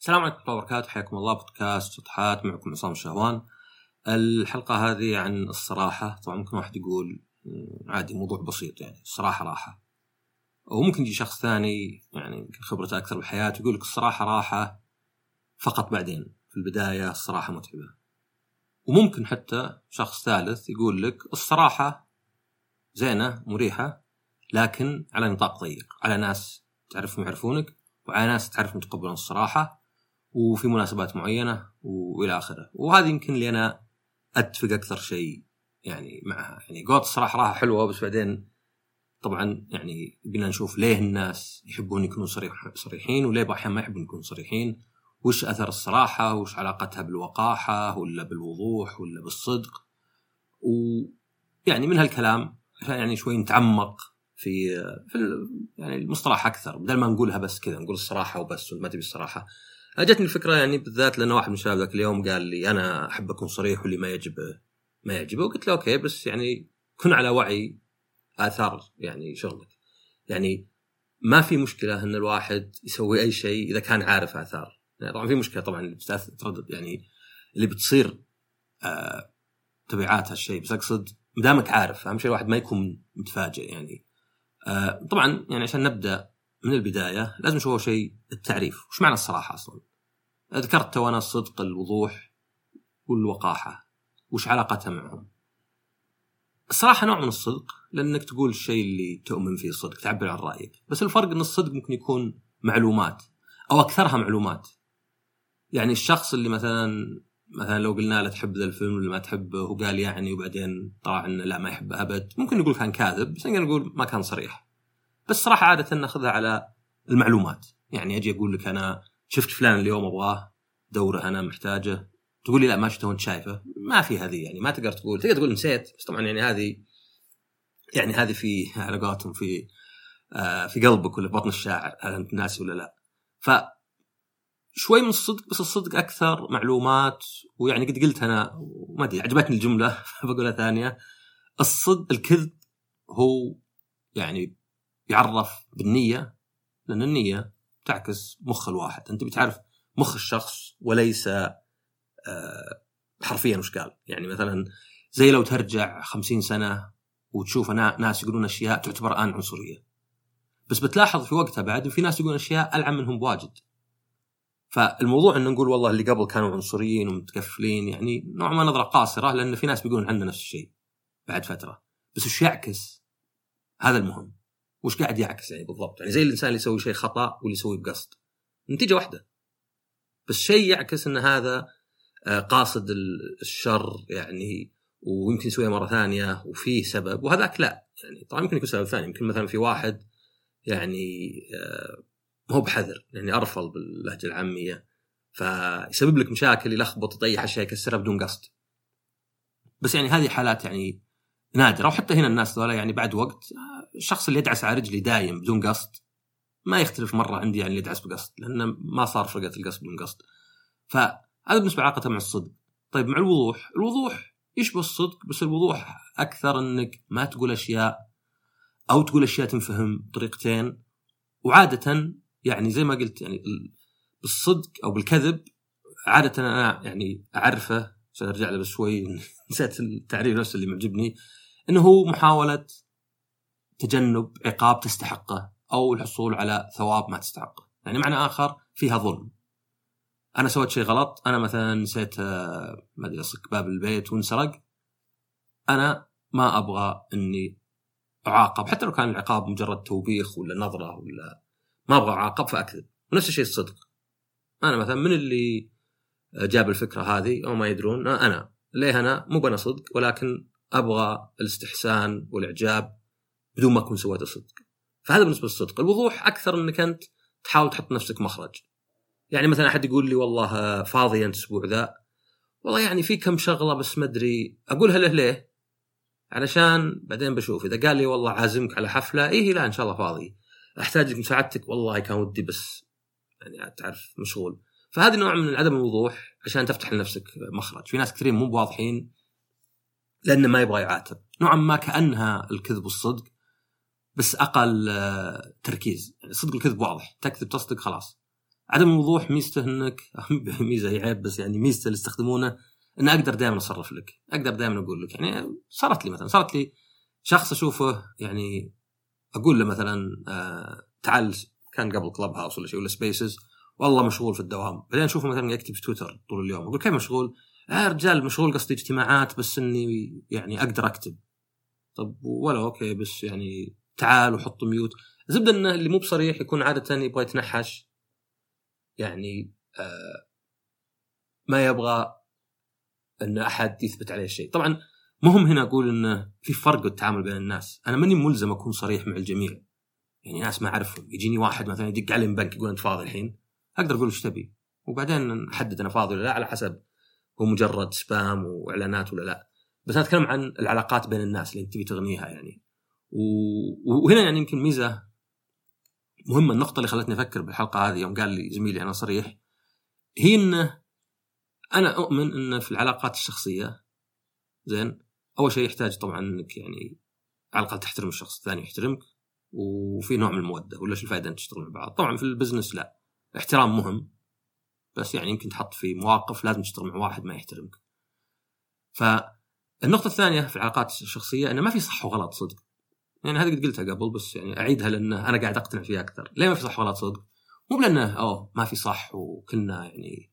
السلام عليكم ورحمة الله وبركاته. حياكم الله. بودكاست شطحات معكم عصام الشهوان. الحلقة هذه عن الصراحة. طبعا ممكن واحد يقول عادي موضوع بسيط يعني. الصراحة راحة. وممكن يجي شخص ثاني يعني خبرته أكثر بالحياة يقول لك الصراحة راحة فقط بعدين. في البداية الصراحة متعبة. وممكن حتى شخص ثالث يقول لك الصراحة زينة مريحة لكن على نطاق ضيق على ناس تعرفهم يعرفونك وعلى ناس تعرفهم يتقبلون الصراحة. وفي مناسبات معينة وإلى آخره. وهذه يمكن اللي أنا أتفق أكثر شيء يعني معها. يعني قوة الصراحة راحة حلوة بس بعدين طبعا يعني بدنا نشوف ليه الناس يحبون يكونوا صريح صريحين وليه بعض ما يحبون يكونوا صريحين. وش أثر الصراحة؟ وش علاقتها بالوقاحة ولا بالوضوح ولا بالصدق؟ ويعني من هالكلام عشان يعني شوي نتعمق في في يعني المصطلح أكثر. بدل ما نقولها بس كذا نقول الصراحة وبس ما تبي الصراحة. جتني الفكرة يعني بالذات لأن واحد من الشباب ذاك اليوم قال لي أنا أحب أكون صريح واللي ما يعجبه ما يعجبه وقلت له أوكي بس يعني كن على وعي آثار يعني شغلك. يعني ما في مشكلة إن الواحد يسوي أي شيء إذا كان عارف آثار. يعني طبعا في مشكلة طبعا تردد يعني اللي بتصير آه تبعات هالشيء. بس أقصد دامك عارف أهم شيء الواحد ما يكون متفاجئ يعني. آه طبعا يعني عشان نبدأ من البداية لازم نشوف أول شيء التعريف. وش معنى الصراحة أصلا؟ ذكرت وأنا الصدق الوضوح والوقاحة. وش علاقتها معهم؟ الصراحة نوع من الصدق لأنك تقول الشيء اللي تؤمن فيه الصدق تعبر عن رأيك. بس الفرق إن الصدق ممكن يكون معلومات أو أكثرها معلومات. يعني الشخص اللي مثلا مثلا لو قلنا له تحب ذا الفيلم ولا ما تحبه وقال يعني وبعدين طلع إنه لا ما يحبه أبد ممكن نقول كان كاذب بس نقدر نقول ما كان صريح. بس صراحة عادة ناخذها على المعلومات. يعني أجي أقول لك أنا شفت فلان اليوم أبغاه دوره أنا محتاجه. تقول لي لا ما شفته وأنت شايفه. ما في هذه يعني ما تقدر تقول تقدر تقول نسيت. بس طبعا يعني هذه يعني هذه في على قولتهم في آه في قلبك ولا في بطن الشاعر هل أنت ناسي ولا لا. ف شوي من الصدق بس الصدق أكثر معلومات. ويعني قد قلت أنا وما أدري عجبتني الجملة بقولها ثانية. الصدق الكذب هو يعني يعرف بالنية لأن النية تعكس مخ الواحد. أنت بتعرف مخ الشخص وليس آه، حرفيا وش قال؟ يعني مثلا زي لو ترجع خمسين سنة وتشوف نا- ناس يقولون أشياء تعتبر الآن عنصرية. بس بتلاحظ في وقتها بعد في ناس يقولون أشياء ألعن منهم بواجد. فالموضوع أن نقول والله اللي قبل كانوا عنصريين ومتكفلين يعني نوع ما نظرة قاصرة لأن في ناس بيقولون عندنا نفس الشيء بعد فترة. بس وش يعكس؟ هذا المهم. وش قاعد يعكس يعني بالضبط؟ يعني زي الإنسان اللي يسوي شيء خطأ واللي يسويه بقصد. نتيجة واحدة. بس شيء يعكس أن هذا آه، قاصد ال- الشر يعني ويمكن يسويها مرة ثانية وفيه سبب وهذاك لا. يعني طبعا يمكن يكون سبب ثاني. يمكن مثلا في واحد يعني آه، ما هو بحذر. يعني ارفل باللهجة العامية. فيسبب لك مشاكل يلخبط يطيح أشياء يكسرها بدون قصد. بس يعني هذه حالات يعني نادرة. وحتى هنا الناس ذولا يعني بعد وقت الشخص اللي يدعس على رجلي دايم بدون قصد ما يختلف مرة عندي عن اللي يدعس بقصد لأنه ما صار فرقه القصد بدون قصد. فهذا بالنسبة علاقته مع الصدق. طيب مع الوضوح الوضوح يشبه الصدق بس الوضوح أكثر إنك ما تقول أشياء أو تقول أشياء تنفهم بطريقتين وعادة يعني زي ما قلت يعني ال- بالصدق أو بالكذب عادة أنا يعني أعرفه عشان ارجع له بس شوي نسيت التعريف نفسه اللي معجبني إنه هو محاولة تجنب عقاب تستحقه أو الحصول على ثواب ما تستحقه. يعني معنى آخر فيها ظلم. أنا سويت شيء غلط أنا مثلا نسيت آه، ما أدري أصك باب البيت وانسرق. أنا ما أبغى إني أعاقب حتى لو كان العقاب مجرد توبيخ ولا نظرة ولا ما أبغى أعاقب فأكذب. ونفس الشيء الصدق. أنا مثلا من اللي جاب الفكرة هذه أو ما يدرون أنا. ليه أنا؟ مو بنا صدق ولكن أبغى الاستحسان والإعجاب بدون ما اكون سويت الصدق. فهذا بالنسبة للصدق. الوضوح أكثر إنك أنت تحاول تحط نفسك مخرج. يعني مثلا أحد يقول لي والله فاضي أنت الأسبوع ذا. والله يعني في كم شغلة بس ما أدري. أقولها له ليه؟ علشان بعدين بشوف. إذا قال لي والله عازمك على حفلة إيه لا إن شاء الله فاضي. احتاج مساعدتك والله كان ودي بس يعني تعرف مشغول. فهذا نوع من عدم الوضوح عشان تفتح لنفسك مخرج. في ناس كثيرين مو بواضحين لأنه ما يبغى يعاتب. نوعا ما كأنها الكذب والصدق. بس أقل آه، تركيز. يعني الصدق والكذب واضح. تكذب تصدق خلاص. عدم الوضوح ميزته إنك ميزة هي عيب بس يعني ميزته اللي يستخدمونه إن أقدر دائما أصرف لك. أقدر دائما أقول لك. يعني صارت لي مثلا صارت لي شخص أشوفه يعني أقول له مثلا آه تعال كان قبل Clubhouse ولا شيء ولا Spaces والله مشغول في الدوام. بعدين أشوفه مثلا يكتب في تويتر طول اليوم. أقول كيف مشغول؟ يا رجال مشغول قصدي اجتماعات بس إني يعني أقدر أكتب. طب ولا okay بس يعني تعال وحط mute. زبدة إنه اللي مو بصريح يكون عادة يبغى يتنحش. يعني آه ما يبغى إن أحد يثبت عليه شيء. طبعا مهم هنا أقول إنه في فرق بالتعامل بين الناس. أنا ماني ملزم أكون صريح مع الجميع. يعني ناس ما أعرفهم. يجيني واحد مثلا يدق علي من بنك يقول انت فاضي الحين. أقدر أقول إيش تبي. وبعدين نحدد أنا فاضي ولا لا على حسب هو مجرد سبام وإعلانات ولا لا. بس أنا أتكلم عن العلاقات بين الناس اللي أنت تبي تغنيها يعني. وهنا يعني يمكن ميزة مهمة النقطة اللي خلتني أفكر بالحلقة هذه يوم قال لي زميلي أنا صريح هي انه أنا أؤمن انه في العلاقات الشخصية زين أول شيء يحتاج طبعا إنك يعني على الأقل تحترم الشخص الثاني يحترمك وفي نوع من المودة ولا شو الفائدة إن تشتغل مع بعض؟ طبعا في البزنس لا احترام مهم بس يعني يمكن تحط في مواقف لازم تشتغل مع واحد ما يحترمك. فالنقطة الثانية في العلاقات الشخصية انه ما في صح وغلط صدق. يعني هذه قد قلتها قبل بس يعني أعيدها لأن أنا قاعد أقتنع فيها أكثر. ليه ما في صح وغلط صدق. مو لأنه أوه ما في صح وكلنا يعني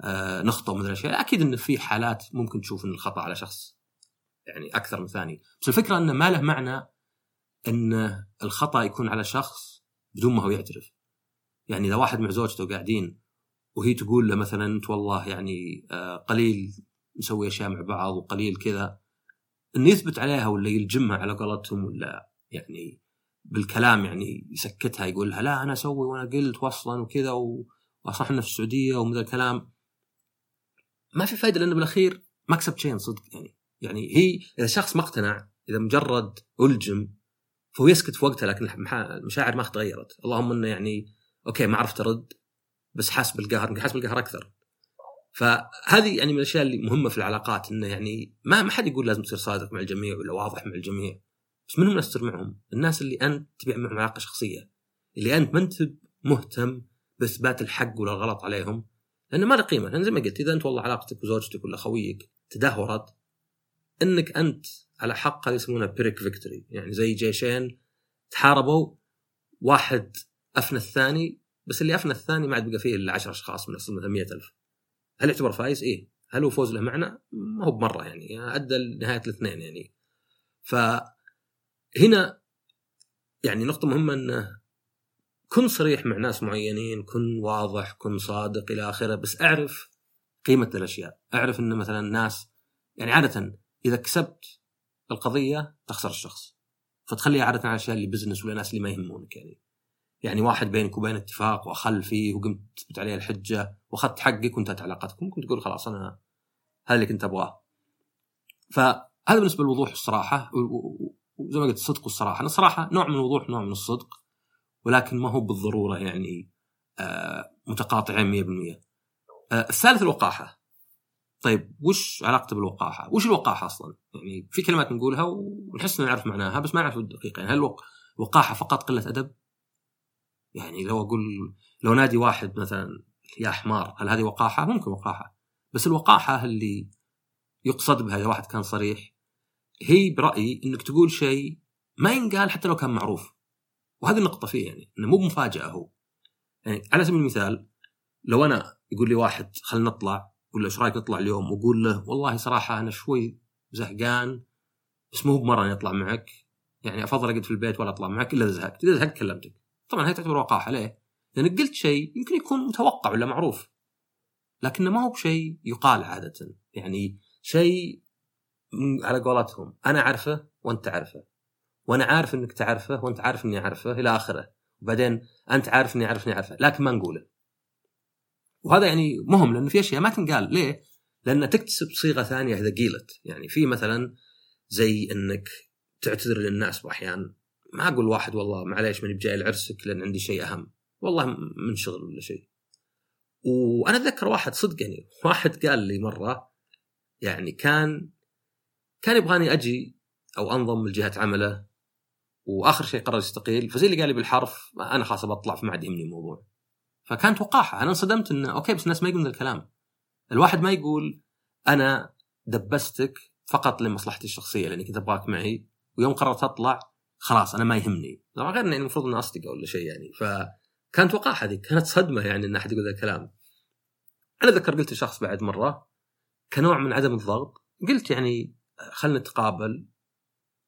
آه نخطئ من الاشياء أكيد انه في حالات ممكن تشوف إن الخطأ على شخص يعني أكثر من ثاني. بس الفكرة انه ما له معنى إن الخطأ يكون على شخص بدون ما هو يعترف. يعني إذا واحد مع زوجته قاعدين وهي تقول له مثلا أنت والله يعني آه قليل نسوي أشياء مع بعض وقليل كذا. إنه يثبت عليها ولا يلجمها على قولتهم ولا يعني بالكلام يعني يسكتها يقول لها لا أنا أسوي وأنا قلت واصلا وكذا وأصحنا في السعودية ومن الكلام. ما في فائده لأنه بالأخير ما كسبت شيء صدق يعني. يعني هي إذا شخص ما اقتنع إذا مجرد ألجم فهو يسكت في وقتها لكن المشاعر ما تغيرت. اللهم إنه يعني okay ما عرفت أرد بس حاس بالقهر حاس بالقهر أكثر. فهذه يعني من الأشياء اللي مهمة في العلاقات إنه يعني ما ما حد يقول لازم تصير صادق مع الجميع ولا واضح مع الجميع. بس من هم الناس معهم؟ الناس اللي أنت تبي معهم علاقة شخصية. اللي أنت ما أنت مهتم باثبات الحق ولا الغلط عليهم لأنه ما له قيمة. لأن زي ما قلت إذا أنت والله علاقتك وزوجتك ولا خويك تدهورت إنك أنت على حق هذه يسمونها pyrrhic victory. يعني زي جيشين تحاربوا واحد أفنى الثاني بس اللي أفنى الثاني ما عاد بقى فيه إلا 10 أشخاص من اصل مثلا 100000 هل يعتبر فايز؟ إيه. هل هو فوز له معنى؟ ما هو بمرة يعني. أدى لنهاية الاثنين يعني. فهنا يعني نقطة مهمة إنه كن صريح مع ناس معينين كن واضح كن صادق إلى آخره بس أعرف قيمة الأشياء. أعرف إن مثلا الناس يعني عادة إذا كسبت القضية تخسر الشخص. فتخليها عادة على الأشياء اللي بزنس ولا ناس اللي ما يهمونك يعني. يعني واحد بينك وبين اتفاق وأخل فيه وقمت تثبت عليه الحجة وأخذت حقك وانتهت علاقتك ممكن تقول خلاص أنا هذا اللي كنت أبغاه فهذا بالنسبة للوضوح والصراحه وزي ما قلت الصدق والصراحة الصراحه نوع من الوضوح نوع من الصدق ولكن ما هو بالضرورة يعني آه متقاطعين 100% آه الثالث الوقاحة طيب وش علاقته بالوقاحة؟ وش الوقاحة أصلا؟ يعني في كلمات نقولها ونحس نعرف معناها بس ما نعرف الدقيقة يعني هل الوقاحة فقط قلة أدب؟ يعني لو أقول لو نادي واحد مثلا يا حمار هل هذه وقاحة؟ ممكن وقاحة. بس الوقاحة اللي يقصد بها إذا واحد كان صريح هي برأيي إنك تقول شيء ما ينقال حتى لو كان معروف. وهذه النقطة فيه يعني إنه مو بمفاجأة هو. يعني على سبيل المثال لو أنا يقول لي واحد خلينا نطلع ولا إيش رأيك نطلع اليوم؟ وأقول له والله صراحة أنا شوي زهقان بس مو بمرة أني أطلع معك. يعني أفضل أقعد في البيت ولا أطلع معك إلا إذا زهقت. إذا زهقت كلمتك. طبعا هي تعتبر وقاحة ليه؟ لأنك قلت شيء يمكن يكون متوقع ولا معروف لكنه ما هو بشيء يقال عادة يعني شيء على قولتهم أنا أعرفه وأنت تعرفه وأنا عارف إنك تعرفه وأنت عارف إني أعرفه إلى آخره وبعدين أنت عارف إني أعرف إني أعرفه لكن ما نقوله وهذا يعني مهم لأنه في أشياء ما تنقال ليه؟ لأن تكتسب صيغة ثانية إذا قيلت يعني في مثلا زي إنك تعتذر للناس باحيان ما أقول واحد والله معليش ماني بجاي لعرسك لأن عندي شيء أهم. والله من شغل ولا شيء. وأنا أتذكر واحد صدق يعني واحد قال لي مرة يعني كان كان يبغاني أجي أو أنضم لجهة عمله وآخر شيء قرر يستقيل. فزي اللي قال لي بالحرف أنا خلاص بطلع فما عاد يهمني الموضوع. فكانت وقاحة. أنا انصدمت إنه okay بس الناس ما يقولون الكلام. الواحد ما يقول أنا دبستك فقط لمصلحتي الشخصية لاني كنت أبغاك معي ويوم قررت أطلع خلاص أنا ما يهمني. غير اني المفروض إني اصدقاء ولا شيء يعني. فكانت وقاحة ذيك كانت صدمة يعني إن أحد يقول ذا الكلام. أنا ذكر قلت لشخص بعد مرة كنوع من عدم الضغط قلت يعني خلنا نتقابل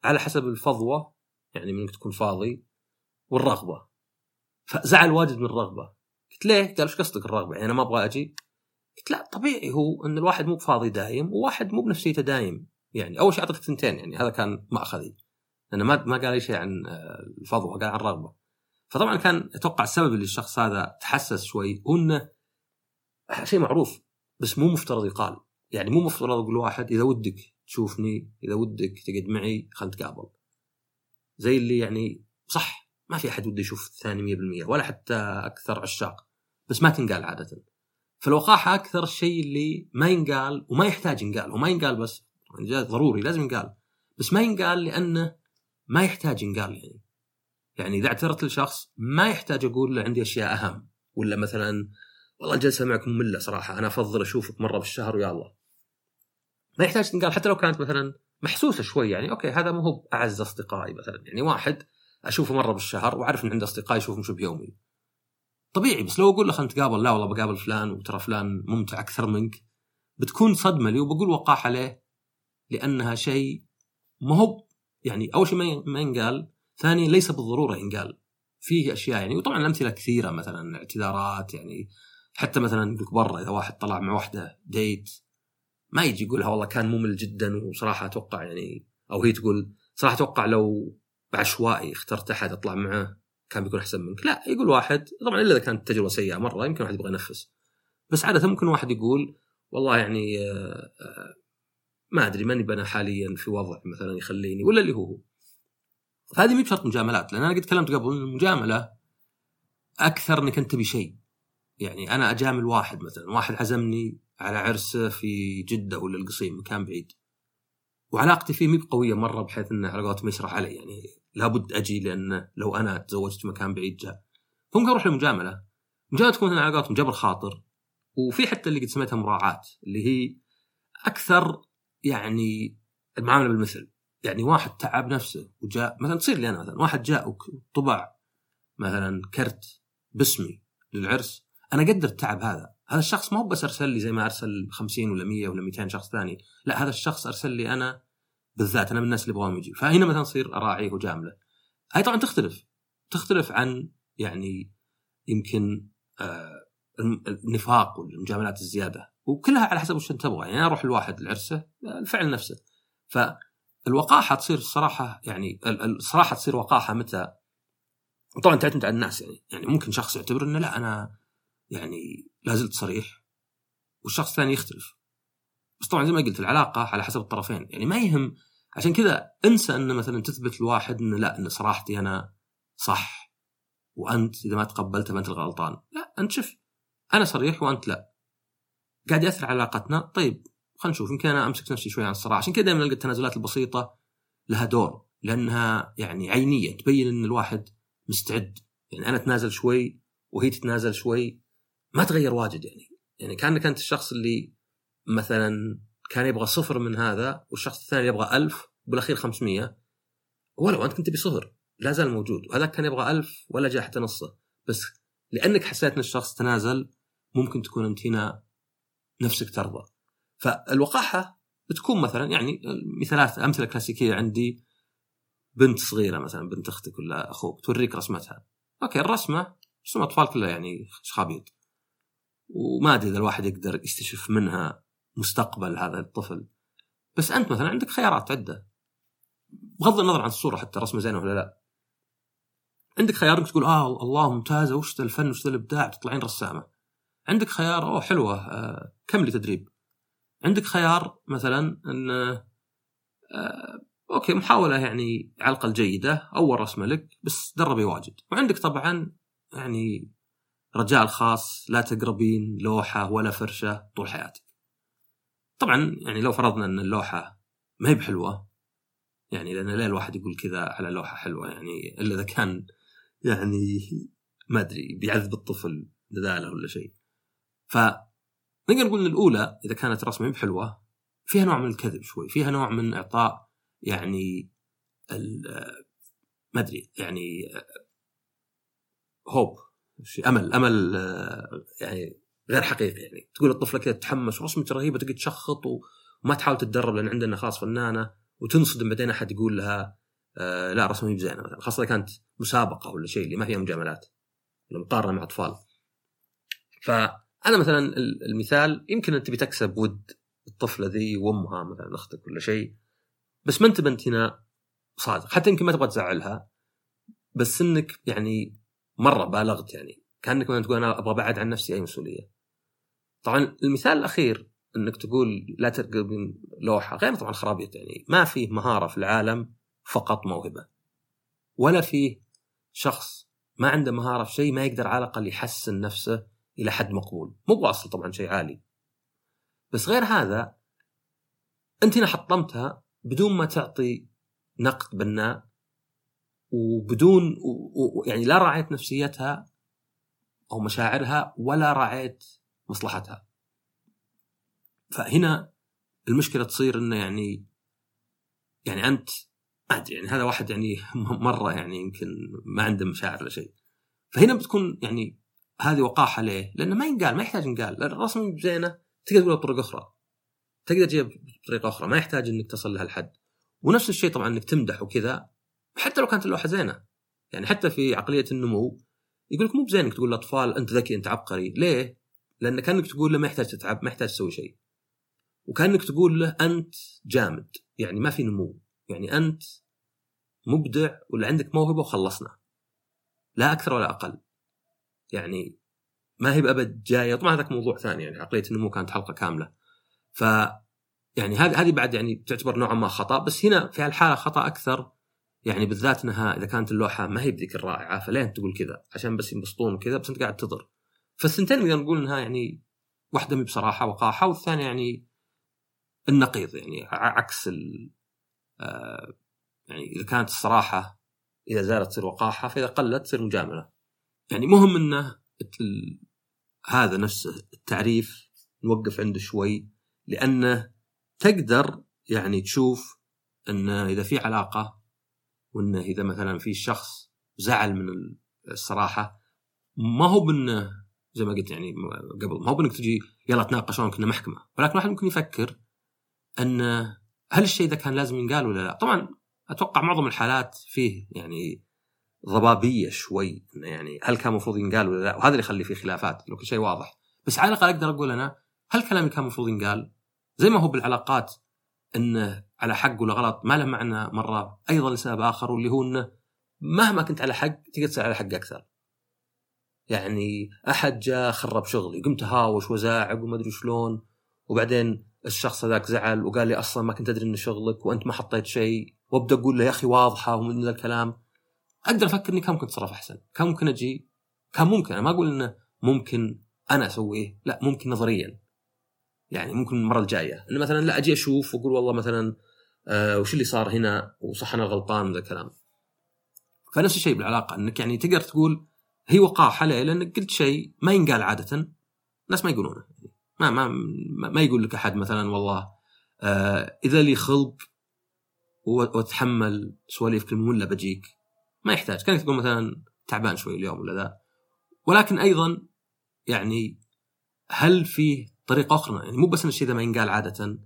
على حسب الفضوة يعني منك تكون فاضي والرغبة. فزعل واجد من الرغبة. قلت ليه؟ قال إيش قصدك الرغبة؟ يعني أنا ما أبغى أجي؟ قلت لا طبيعي هو إن الواحد مو فاضي دايم وواحد مو بنفسيته دايم. يعني أول شيء اعطيك ثنتين يعني هذا كان مأخذي. لأنه ما ما قال أي شيء عن آه، الفضوه قال عن الرغبه فطبعا كان أتوقع السبب اللي الشخص هذا تحسس شوي هو أنه شيء معروف بس مو مفترض يقال. يعني مو مفترض أقول واحد إذا ودك تشوفني إذا ودك تقعد معي خلينا نتقابل. زي اللي يعني صح ما في أحد وده يشوف الثاني 100% ولا حتى أكثر عشاق بس ما تنقال عادة. فالوقاحة أكثر الشيء اللي ما ينقال وما يحتاج ينقال وما ينقال بس ضروري لازم ينقال بس ما ينقال لأنه ما يحتاج ينقال يعني. يعني إذا اعتذرت لشخص ما يحتاج أقول له عندي أشياء أهم ولا مثلا والله الجلسة معك مملة صراحة أنا أفضل أشوفك مرة بالشهر ويلا. ما يحتاج تنقال حتى لو كانت مثلا محسوسة شوي يعني أوكي هذا مو هو أعز أصدقائي مثلا. يعني واحد أشوفه مرة بالشهر وأعرف إن عنده أصدقاء يشوفهم شبه يومي طبيعي بس لو أقول له خلينا نتقابل لا والله بقابل فلان وترى فلان ممتع أكثر منك بتكون صدمة لي وبقول وقاحة ليه؟ لأنها شيء ما هو يعني أول شيء ما ينقال ثانيا ليس بالضرورة ينقال. فيه أشياء يعني وطبعا الأمثلة كثيرة مثلا اعتذارات يعني حتى مثلا برا إذا واحد طلع مع واحدة ديت ما يجي يقولها والله كان ممل جدا وصراحة أتوقع يعني أو هي تقول صراحة أتوقع لو بعشوائي اخترت أحد اطلع معه كان بيكون أحسن منك. لا يقول واحد طبعا إلا إذا كانت تجربة سيئة مرة يمكن واحد يبغى ينفس بس عادة ممكن واحد يقول والله يعني آه، آه، ما أدري ماني أنا حاليا في وضع مثلا يخليني ولا اللي هو هو. فهذه مي بشرط مجاملات لأن أنا قد تكلمت قبل المجامله أكثر إنك أنت تبي شيء. يعني أنا أجامل واحد مثلا واحد عزمني على عرسه في جدة ولا القصيم مكان بعيد. وعلاقتي فيه مي بقويه مرة بحيث إنه على قولتهم يشرح علي يعني لابد أجي لأن لو أنا تزوجت مكان بعيد جاء. فممكن أروح لمجاملة. مجاملة تكون على قولتهم جبر خاطر. وفي حتى اللي قد سميتها مراعاة اللي هي أكثر يعني المعاملة بالمثل. يعني واحد تعب نفسه وجاء مثلا تصير لي أنا مثلا واحد جاء وطبع مثلا كرت باسمي للعرس أنا أقدر التعب هذا. هذا الشخص ما هو بس أرسل لي زي ما أرسل 50 ولا 100 ولا 200 شخص ثاني. لا هذا الشخص أرسل لي أنا بالذات أنا من الناس اللي يبغون يجي. فهنا مثلا اصير اراعيه وجاملة. هاي طبعا تختلف. تختلف عن يعني يمكن آه النفاق والمجاملات الزيادة. وكلها على حسب وش انت تبغى. يعني أروح لواحد لعرسه الفعل نفسه. فالوقاحة تصير الصراحه يعني الصراحه تصير وقاحة متى؟ طبعا تعتمد على الناس يعني. يعني ممكن شخص يعتبر إنه لا أنا يعني لا زلت صريح. والشخص الثاني يختلف. بس طبعا زي ما قلت العلاقة على حسب الطرفين. يعني ما يهم عشان كذا انسى إن مثلا تثبت لواحد إنه لا إن صراحتي أنا صح. وأنت إذا ما تقبلتها فأنت الغلطان. لا أنت شوف أنا صريح وأنت لا. قاعد يأثر على علاقتنا. طيب خلينا نشوف. يمكن أنا أمسك نفسي شوي عن الصراحه عشان كذا دائما ألقى التنازلات البسيطة لها دور لأنها يعني عينية. تبين إن الواحد مستعد. يعني أنا أتنازل شوي وهي تتنازل شوي. ما تغير واجد يعني. يعني كأنك أنت الشخص اللي مثلا كان يبغى صفر من هذا والشخص الثاني يبغى ألف وبالأخير 500 ولو أنت كنت تبي صفر لا زال موجود. وهذاك كان يبغى ألف ولا جاء حتى نصه. بس لأنك حسيت إن الشخص تنازل ممكن تكون أنت هنا نفسك ترضى. فالوقاحة بتكون مثلا يعني مثالات أمثلة كلاسيكية عندي. بنت صغيرة مثلا بنت أختك ولا أخوك توريك رسمتها. أوكي الرسمة رسوم أطفال كلها يعني خابيط وما أدري إذا الواحد يقدر يستشف منها مستقبل هذا الطفل. بس أنت مثلا عندك خيارات عدة. بغض النظر عن الصورة حتى رسمه زينة ولا لا. عندك خيار أنك تقول آه الله ممتازة وش ذا الفن وش ذا الإبداع؟ تطلعين رسامة. عندك خيار أوه حلوة آه كملي تدريب. عندك خيار مثلا إن آه okay محاولة يعني على الاقل جيده أول رسمة لك بس دربي واجد. وعندك طبعا يعني رجال خاص لا تقربين لوحة ولا فرشة طول حياتك. طبعا يعني لو فرضنا إن اللوحة ما هي بحلوة يعني لأن ليه الواحد يقول كذا على لوحة حلوة؟ يعني إلا إذا كان يعني ما أدري بيعذب الطفل نذاله ولا شيء. ف نقدر نقول إن الأولى إذا كانت رسمه بحلوة فيها نوع من الكذب شوي فيها نوع من إعطاء يعني ما أدري يعني هوب أمل أمل يعني غير حقيقي يعني. تقول الطفلة كذا تتحمس ورسمة رهيبة تقعد تشخط وما تحاول تتدرب لأن عندنا خلاص فنانة وتنصدم بعدين أحد يقول لها آه لا رسمة بزينة مثلا. خاصة إذا كانت مسابقة ولا شيء اللي ما فيها مجاملات مقارنة مع أطفال. فانا مثلا المثال يمكن أنت تبي تكسب ود الطفلة ذي وأمها مثلا أختك ولا شيء بس ما أنت هنا صادق حتى يمكن ما تبغى تزعلها بس إنك يعني مرة بالغت يعني كأنك مثلا تقول أنا أبغى أبعد عن نفسي أي مسؤولية. طبعا المثال الأخير إنك تقول لا ترقب لوحة غير طبعا خرابيط يعني ما فيه مهارة في العالم فقط موهبة. ولا فيه شخص ما عنده مهارة في شيء ما يقدر على الأقل يحسن نفسه إلى حد مقبول، مو بواصل طبعا شيء عالي. بس غير هذا أنت هنا حطمتها بدون ما تعطي نقد بناء وبدون يعني لا راعيت نفسيتها أو مشاعرها ولا راعيت مصلحتها. فهنا المشكلة تصير إنه يعني يعني أنت يعني هذا واحد يعني مرة يعني يمكن ما عنده مشاعر ولا شيء. فهنا بتكون يعني هذه وقاحة ليه؟ لأنه ما ينقال ما يحتاج ينقال، الرسم زينه تقدر تقولها بطرق أخرى. تقدر تجيب بطريقة أخرى. ما يحتاج إنك تصل لهالحد. ونفس الشيء طبعا إنك تمدح وكذا حتى لو كانت اللوحة زينة. يعني حتى في عقلية النمو يقول لك مو بزين إنك تقول للأطفال أنت ذكي أنت عبقري. ليه؟ لأن كأنك تقول له ما يحتاج تتعب ما يحتاج تسوي شيء. وكأنك تقول له أنت جامد. يعني ما في نمو. يعني أنت مبدع ولا عندك موهبة وخلصنا. لا أكثر ولا أقل. يعني ما هي بأبد جاية. طبعا هذاك موضوع ثاني يعني عقلية النمو كانت حلقة كاملة. ف يعني هذه هذه بعد يعني تعتبر نوعا ما خطأ. بس هنا في هالحالة خطأ أكثر. يعني بالذات إنها إذا كانت اللوحة ما هي بذيك الرائعة فلين تقول كذا؟ عشان بس ينبسطون وكذا بس أنت قاعد تضر فالثنتين نقدر نقول إنها يعني واحدة مي بصراحة وقاحة والثانية يعني النقيض. يعني عكس ال آه يعني إذا كانت الصراحة إذا زالت تصير وقاحة فإذا قلت تصير مجاملة. يعني مهم إنه هذا نفسه التعريف نوقف عنده شوي لأنه تقدر يعني تشوف ان إذا في علاقة وإنه إذا مثلا في شخص زعل من الصراحة ما هو بإنه زي ما قلت يعني قبل ما هو بإنك تجي يلا تناقشون كنا محكمة ولكن واحد ممكن يفكر ان هل الشيء ذا كان لازم ينقال ولا لا؟ طبعا أتوقع معظم الحالات فيه يعني ضبابية شوي انه يعني هل كان المفروض ينقال ولا لا؟ وهذا اللي يخلي فيه خلافات لو كل شيء واضح بس على الأقل أقدر أقول أنا هل كلامي كان المفروض ينقال؟ زي ما هو بالعلاقات إنه على حق ولا غلط ما له معنى مرة أيضا لسبب آخر واللي هو إنه مهما كنت على حق تقدر تصير على حق أكثر. يعني أحد جاء خرب شغلي قمت أهاوش وزاعق وما أدري شلون وبعدين الشخص هذاك زعل وقال لي أصلا ما كنت أدري انه شغلك وأنت ما حطيت شيء وأبدأ أقول له يا أخي واضحة ومن الكلام أقدر أفكر إني كان ممكن أتصرف أحسن، كان ممكن أجي كان ممكن. أنا ما أقول إنه ممكن أنا اسويه، لا ممكن نظريا. يعني ممكن المرة الجاية. إنه مثلا لا أجي أشوف وأقول والله مثلا آه وش اللي صار هنا؟ وصح أنا غلطان ذا الكلام. فنفس الشيء بالعلاقة. إنك يعني تقدر تقول هي وقاحة ليه؟ لانك قلت شيء ما ينقال عادة. الناس ما يقولونه. ما ما ما يقول لك أحد مثلا والله آه إذا لي خلق واتحمل سواليفك المملة بجيك. ما يحتاج كانك تقول مثلا تعبان شوي اليوم ولا ذا ولكن أيضا يعني هل فيه طريقة أخرى يعني مو بس إن الشيء ذا ما ينقال عادة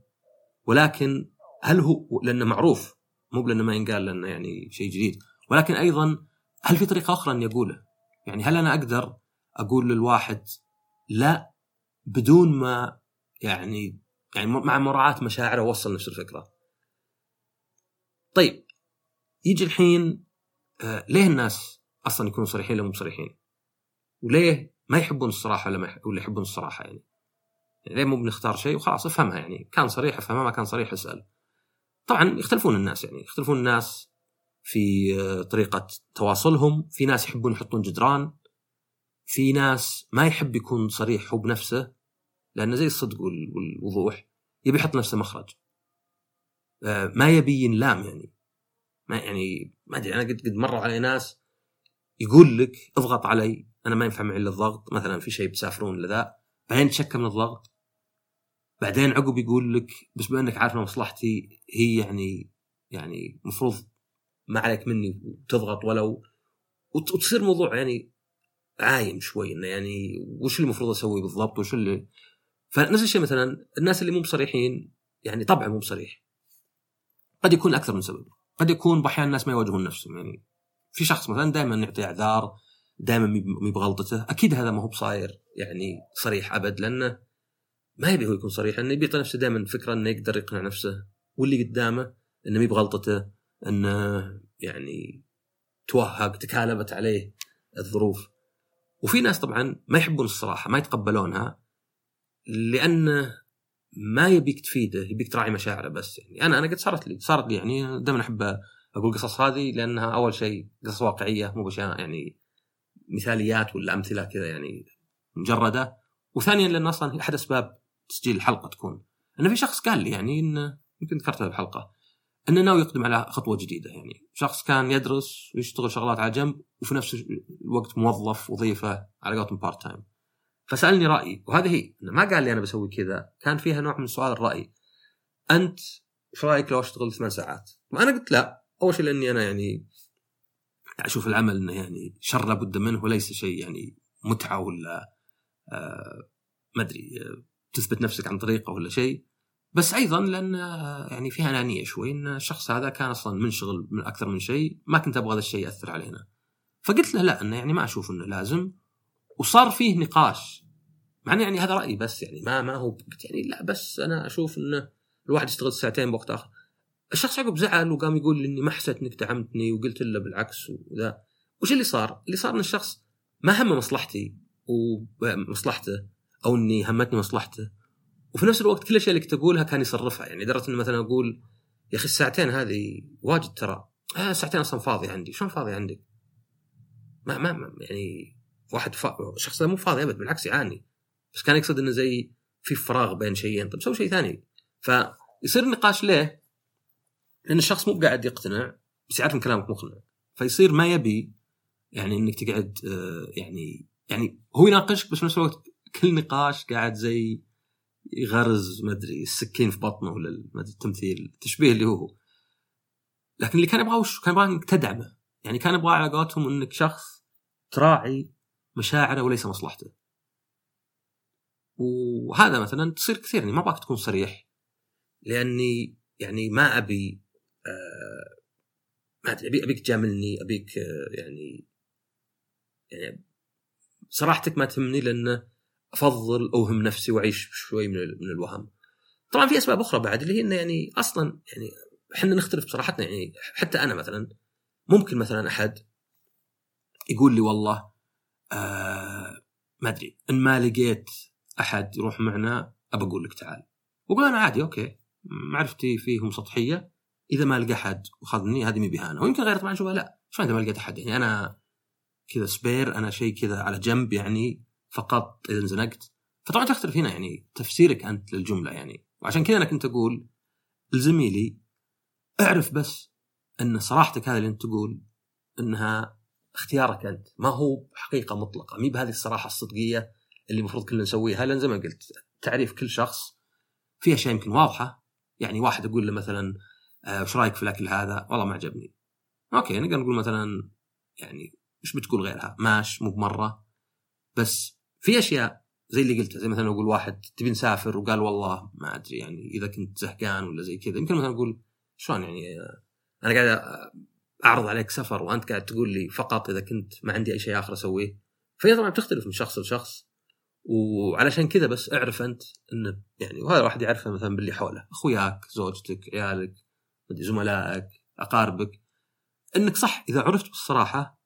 ولكن هل هو لأنه معروف مو لأنه ما ينقال لأنه يعني شيء جديد ولكن أيضا هل في طريقة أخرى اني اقوله؟ يعني هل أنا أقدر أقول للواحد لا بدون ما يعني يعني مع مراعاة مشاعره اوصل نفس الفكرة. طيب يجي الحين ليه الناس أصلا يكونوا صريحين ولا مو صريحين؟ وليه ما يحبون الصراحة ولا ما ولا يحبون الصراحة يعني؟ يعني ليه مو بنختار شيء وخلاص افهمها يعني. كان صريح افهمها ما كان صريح اسأل. طبعا يختلفون الناس يعني. يختلفون الناس في آه، طريقة تواصلهم. في ناس يحبون يحطون جدران. في ناس ما يحب يكون صريح هو بنفسه لأنه زي الصدق والوضوح. يبي يحط نفسه مخرج. آه، ما يبي ينلام يعني. ما يعني ما أدري أنا قد قد مروا علي ناس يقول لك اضغط علي أنا ما ينفع معي إلا الضغط مثلا في شيء بتسافرون لذا بعدين تشكى من الضغط بعدين عقب يقول لك بس بما إنك عارف مصلحتي هي يعني يعني المفروض ما عليك مني وتضغط ولو وتصير موضوع يعني عايم شوي إنه يعني وش اللي المفروض أسوي بالضبط وش اللي فنفس الشيء مثلا الناس اللي مو بصريحين يعني طبعا مو بصريح قد يكون أكثر من سبب. قد يكون باحيان الناس ما يواجهون نفسهم يعني في شخص مثلا دائما يعطي إعذار دائما مي بغلطته أكيد هذا ما هو بصاير يعني صريح أبد لأنه ما يبي هو يكون صريح انه يبي نفسه دائما فكرة إنه يقدر يقنع نفسه واللي قدامه إنه مي بغلطته إنه يعني توهق تكالبت عليه الظروف. وفي ناس طبعا ما يحبون الصراحة ما يتقبلونها لأنه ما يبيك تفيده يبيك تراعي مشاعره بس يعني. أنا أنا قد صارت لي صارت لي يعني. دائما أحب أقول قصص هذه لأنها أول شيء قصص واقعية مو باشياء يعني مثاليات ولا أمثلة كذا يعني مجردة. وثانيا لأن أصلا أحد أسباب تسجيل الحلقة تكون. انه في شخص قال لي يعني انه يمكن ذكرتها بحلقه انه ناوي يقدم على خطوة جديدة يعني. شخص كان يدرس ويشتغل شغلات على جنب وفي نفس الوقت موظف وظيفة على قولتهم part time فسألني رأيي وهذه هي ما قال لي أنا بسوي كذا كان فيها نوع من سؤال الرأي. أنت إيش رأيك لو أشتغل ثمان ساعات؟ وأنا قلت لا أول شيء لأني أنا يعني أشوف العمل إنه يعني شر لابد منه وليس شيء يعني متعة ولا آه ما أدري تثبت نفسك عن طريقه ولا شيء. بس أيضا لأن آه يعني فيها أنانية شوي إن الشخص هذا كان أصلا منشغل من أكثر من شيء ما كنت أبغى هذا الشيء يأثر علينا. فقلت له لا إنه يعني ما أشوف إنه لازم. وصار فيه نقاش. مع يعني هذا رأيي بس يعني ما ما هو يعني لا بس أنا أشوف انه الواحد يشتغل ساعتين بوقت آخر. الشخص عقب زعل وقام يقول إني ما حسيت إنك دعمتني وقلت له بالعكس وذا. وش اللي صار؟ اللي صار إن الشخص ما هم مصلحتي ومصلحته أو إني همتني مصلحته. وفي نفس الوقت كل الاشياء اللي كنت أقولها كان يصرفها. يعني لدرجة انه مثلا أقول يا أخي الساعتين هذه واجد ترى. آه ساعتين أصلا فاضية عندي. شلون فاضية عندك؟ ما ما يعني واحد فا... شخص مو فاضي أبد بالعكس يعاني. بس كان يقصد إنه زي في فراغ بين شيئين. طيب سوي شيء ثاني. فيصير النقاش ليه؟ لأن الشخص مو قاعد يقتنع بس يعرف إن كلامك مقنع. فيصير ما يبي يعني إنك تقعد آه، يعني يعني هو يناقشك بس في نفس الوقت كل نقاش قاعد زي يغرز ما أدري السكين في بطنه ولا ما أدري التمثيل التشبيه اللي هو. لكن اللي كان يبغاه وش؟ كان يبغاه إنك تدعمه. يعني كان يبغاه على قولتهم إنك شخص تراعي مشاعره وليس مصلحته وهذا مثلا تصير كثير يعني ما أبغاك تكون صريح لأني يعني ما أبي آه ما أدري ابي أبيك تجاملني أبيك آه يعني يعني صراحتك ما تهمني لأنه أفضل أوهم نفسي وأعيش شوي من من الوهم. طبعا في أسباب أخرى بعد اللي هي إنه يعني أصلا يعني إحنا نختلف بصراحتنا يعني حتى أنا مثلا ممكن مثلا أحد يقول لي والله آه ما أدري. إن ما لقيت أحد يروح معنا أبى أقول لك تعال. واقول أنا عادي okay. معرفتي فيهم سطحية. إذا ما لقى أحد وخذني هذه مي بهانه ويمكن غير طبعا شوفها لا. شو إذا ما لقيت أحد؟ يعني أنا كذا spare أنا شيء كذا على جنب يعني فقط إذا انزنقت. فطبعا تختلف هنا يعني تفسيرك أنت للجملة يعني. وعشان كذا أنا كنت أقول لزميلي اعرف بس إن صراحتك هذا اللي أنت تقول إنها اختيارك أنت. ما هو حقيقه مطلقة. مي بهذه الصراحة الصدقية اللي المفروض كلنا نسويها. لأن زي ما قلت تعريف كل شخص في اشياء يمكن واضحة. يعني واحد أقول له مثلا آه، وش رأيك في الأكل هذا؟ والله ما عجبني. أوكي نقدر نقول مثلا يعني وش بتقول غيرها؟ ماش مو بمرة. بس في أشياء زي اللي قلتها. زي مثلا أقول واحد تبي نسافر؟ وقال والله ما أدري يعني إذا كنت زهقان ولا زي كذا. يمكن مثلا أقول شلون يعني آه، أنا قاعد أعرض عليك سفر وأنت قاعد تقول لي فقط إذا كنت ما عندي أي شيء آخر أسويه. فهي طبعا بتختلف من شخص لشخص. وعلشان كذا بس اعرف أنت انه يعني وهذا الواحد يعرفه مثلا باللي حوله. أخوياك زوجتك عيالك زملائك أقاربك. إنك صح إذا عرفت بالصراحه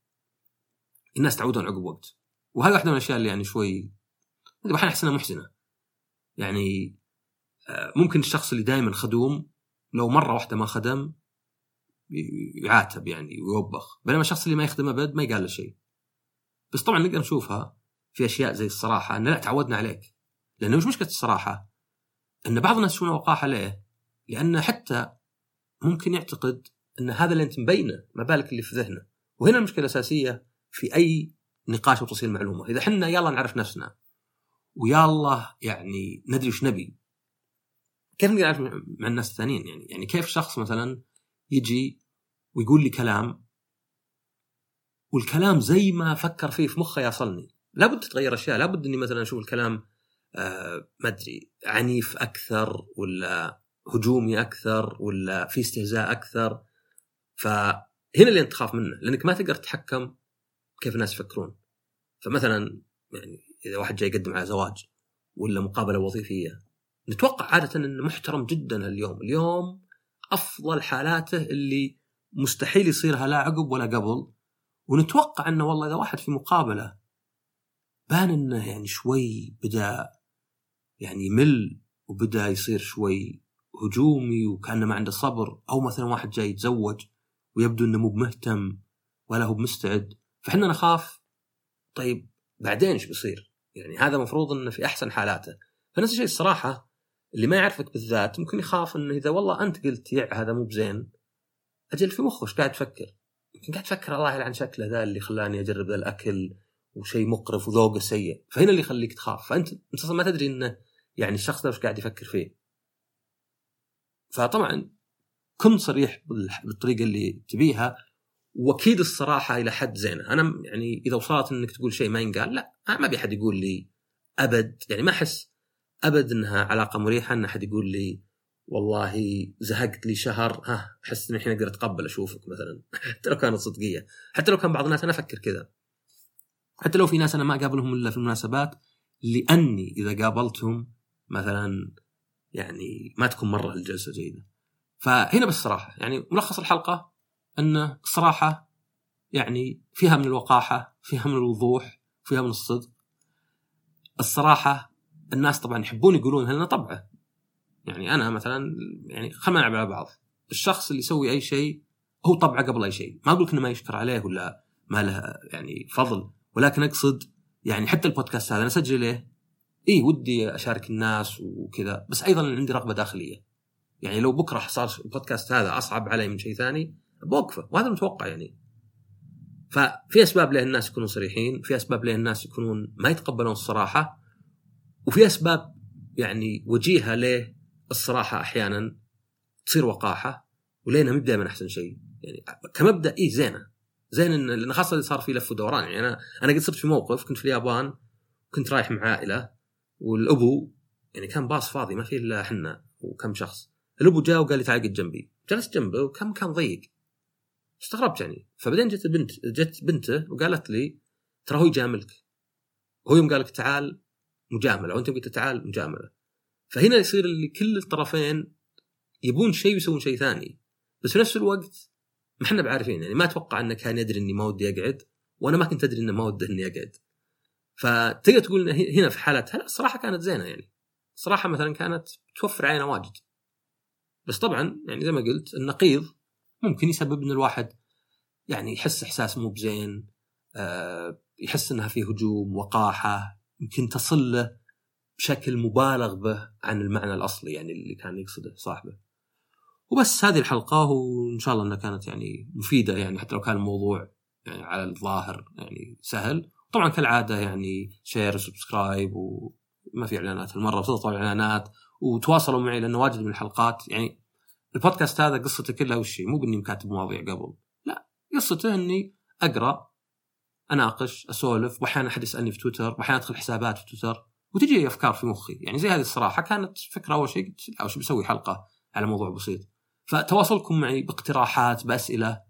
الناس تعودون عقب وقت. وهذه واحدة من الأشياء اللي يعني شوي أحيانا احسنها محزنة. يعني آه، ممكن الشخص اللي دائما خدوم لو مرة واحدة ما خدم يعاتب يعني ويوبخ بينما الشخص اللي ما يخدم ابد ما يقال له شيء. بس طبعا نقدر نشوفها في أشياء زي الصراحة إن لا تعودنا عليك. لأنه وش مشكلة الصراحة؟ إن بعض الناس يشوفون وقاحة ليه؟ لأن حتى ممكن يعتقد إن هذا اللي أنت مبينه ما بالك اللي في ذهنه. وهنا المشكلة الأساسية في أي نقاش وتوصيل معلومة. إذا إحنا يلا نعرف نفسنا ويلا يعني ندري وش نبي كيف نقدر نعرف مع الناس الثانيين يعني؟ يعني كيف شخص مثلا يجي ويقول لي كلام والكلام زي ما فكر فيه في مخه يصلني. لابد تتغير أشياء لابد إني مثلا أشوف الكلام آه ما أدري عنيف أكثر ولا هجومي أكثر ولا في استهزاء أكثر. فهنا اللي أنت تخاف منه لأنك ما تقدر تتحكم كيف الناس يفكرون. فمثلا يعني إذا واحد جاي يقدم على زواج ولا مقابلة وظيفية نتوقع عادة إنه محترم جدا اليوم. اليوم أفضل حالاته اللي مستحيل يصيرها لا عقب ولا قبل. ونتوقع إنه والله إذا واحد في مقابلة بان إنه يعني شوي بدأ يعني يمل وبدأ يصير شوي هجومي وكأنه ما عنده صبر. أو مثلا واحد جاي يتزوج ويبدو إنه مو بمهتم ولا هو بمستعد فإحنا نخاف. طيب بعدين إيش بيصير؟ يعني هذا المفروض إنه في أحسن حالاته. فنفس الشيء الصراحة اللي ما يعرفك بالذات ممكن يخاف إنه إذا والله أنت قلت يع هذا مو بزين. أجل في مخه قاعد تفكر؟ يمكن قاعد تفكر الله يلعن شكله ذا اللي خلاني أجرب ذا الأكل وشيء مقرف وذوقه سيء. فهنا اللي يخليك تخاف. فأنت أنت أصلا ما تدري إنه يعني الشخص ده إيش قاعد يفكر فيه. فطبعا كن صريح بالطريقة اللي تبيها وأكيد الصراحة إلى حد زينة. أنا يعني إذا وصلت إنك تقول شيء ما ينقال لا ما أبي أحد يقول لي أبد. يعني ما أحس أبد إنها علاقة مريحة إن أحد يقول لي والله زهقت لي شهر. ها أحس إني الحين أقدر أتقبل أشوفك مثلا. حتى لو كانت صدقية. حتى لو كان بعض الناس أنا أفكر كذا. حتى لو في ناس أنا ما أقابلهم إلا في المناسبات لأني إذا قابلتهم مثلا يعني ما تكون مرة الجلسة جيدة. فهنا بس صراحة يعني ملخص الحلقة إن الصراحه يعني فيها من الوقاحة فيها من الوضوح فيها من الصدق. الصراحة الناس طبعا يحبون يقولون لنا طبعه يعني أنا مثلا يعني خلينا نلعب على بعض. الشخص اللي يسوي أي شيء هو طبعه قبل أي شيء. ما أقول إنه ما يشكر عليه ولا ما له يعني فضل ولكن أقصد يعني حتى البودكاست هذا أنا أسجل ليه اي ودي أشارك الناس وكذا بس أيضا عندي رغبة داخلية. يعني لو بكرة صار البودكاست هذا أصعب علي من شيء ثاني بوقفه وهذا متوقع يعني. ففي أسباب ليه الناس يكونون صريحين في أسباب ليه الناس يكونون ما يتقبلون الصراحة وفي أسباب يعني وجيهة ليه الصراحة أحيانا تصير وقاحة ولينا مو دائما أحسن شيء. يعني كمبدأ اي زينة. زين ان لأن خاصة اللي صار في لف ودوران. يعني أنا أنا قد صرت في موقف كنت في اليابان كنت رايح مع عائلة والأبو يعني كان باص فاضي ما فيه إلا إحنا وكم شخص. الأبو جاء وقال لي تعال قد جنبي. جلست جنبه وكان مكان ضيق. استغربت يعني. فبعدين جت بنت جت بنته وقالت لي ترى هو يجاملك. هو يوم قال لك تعال مجاملة. وأنت قلت تعال مجاملة. فهنا يصير اللي كل الطرفين يبون شيء ويسوون شيء ثاني. بس في نفس الوقت ما إحنا بعارفين يعني ما أتوقع إنه كان يدري إني ما ودي أقعد وأنا ما كنت أدري إنه ما وده إني أقعد. فتقدر تقول هنا في حالتها الصراحة كانت زينة يعني. صراحة مثلا كانت توفر علينا واجد. بس طبعا يعني زي ما قلت النقيض ممكن يسبب إن الواحد يعني يحس إحساس مو بزين آه يحس إنها في هجوم وقاحة يمكن تصل له بشكل مبالغ به عن المعنى الأصلي يعني اللي كان يقصده صاحبه. وبس هذه الحلقة وإن شاء الله إنها كانت يعني مفيدة يعني حتى لو كان الموضوع يعني على الظاهر يعني سهل. طبعا كالعادة يعني share و subscribe وما في إعلانات المره بتطلع اعلانات وتواصلوا معي لأنه واجد من الحلقات يعني البودكاست هذا قصته كلها وش مو بإني مكاتب مواضيع قبل لا قصته إني أقرأ أناقش أسولف واحيانا أحد يسألني في تويتر واحيانا أدخل حسابات في تويتر وتجي أفكار في مخي. يعني زي هذه الصراحة كانت فكرة أول شيء قلت وش بسوي حلقة على موضوع بسيط. فتواصلكم معي باقتراحات بأسئلة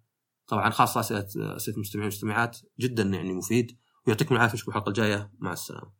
طبعا خاصة أسئلة أسئلة المستمعين والمستمعات جدا يعني مفيد. ويعطيكم العافية أشوفكم الحلقة الجاية. مع السلامة.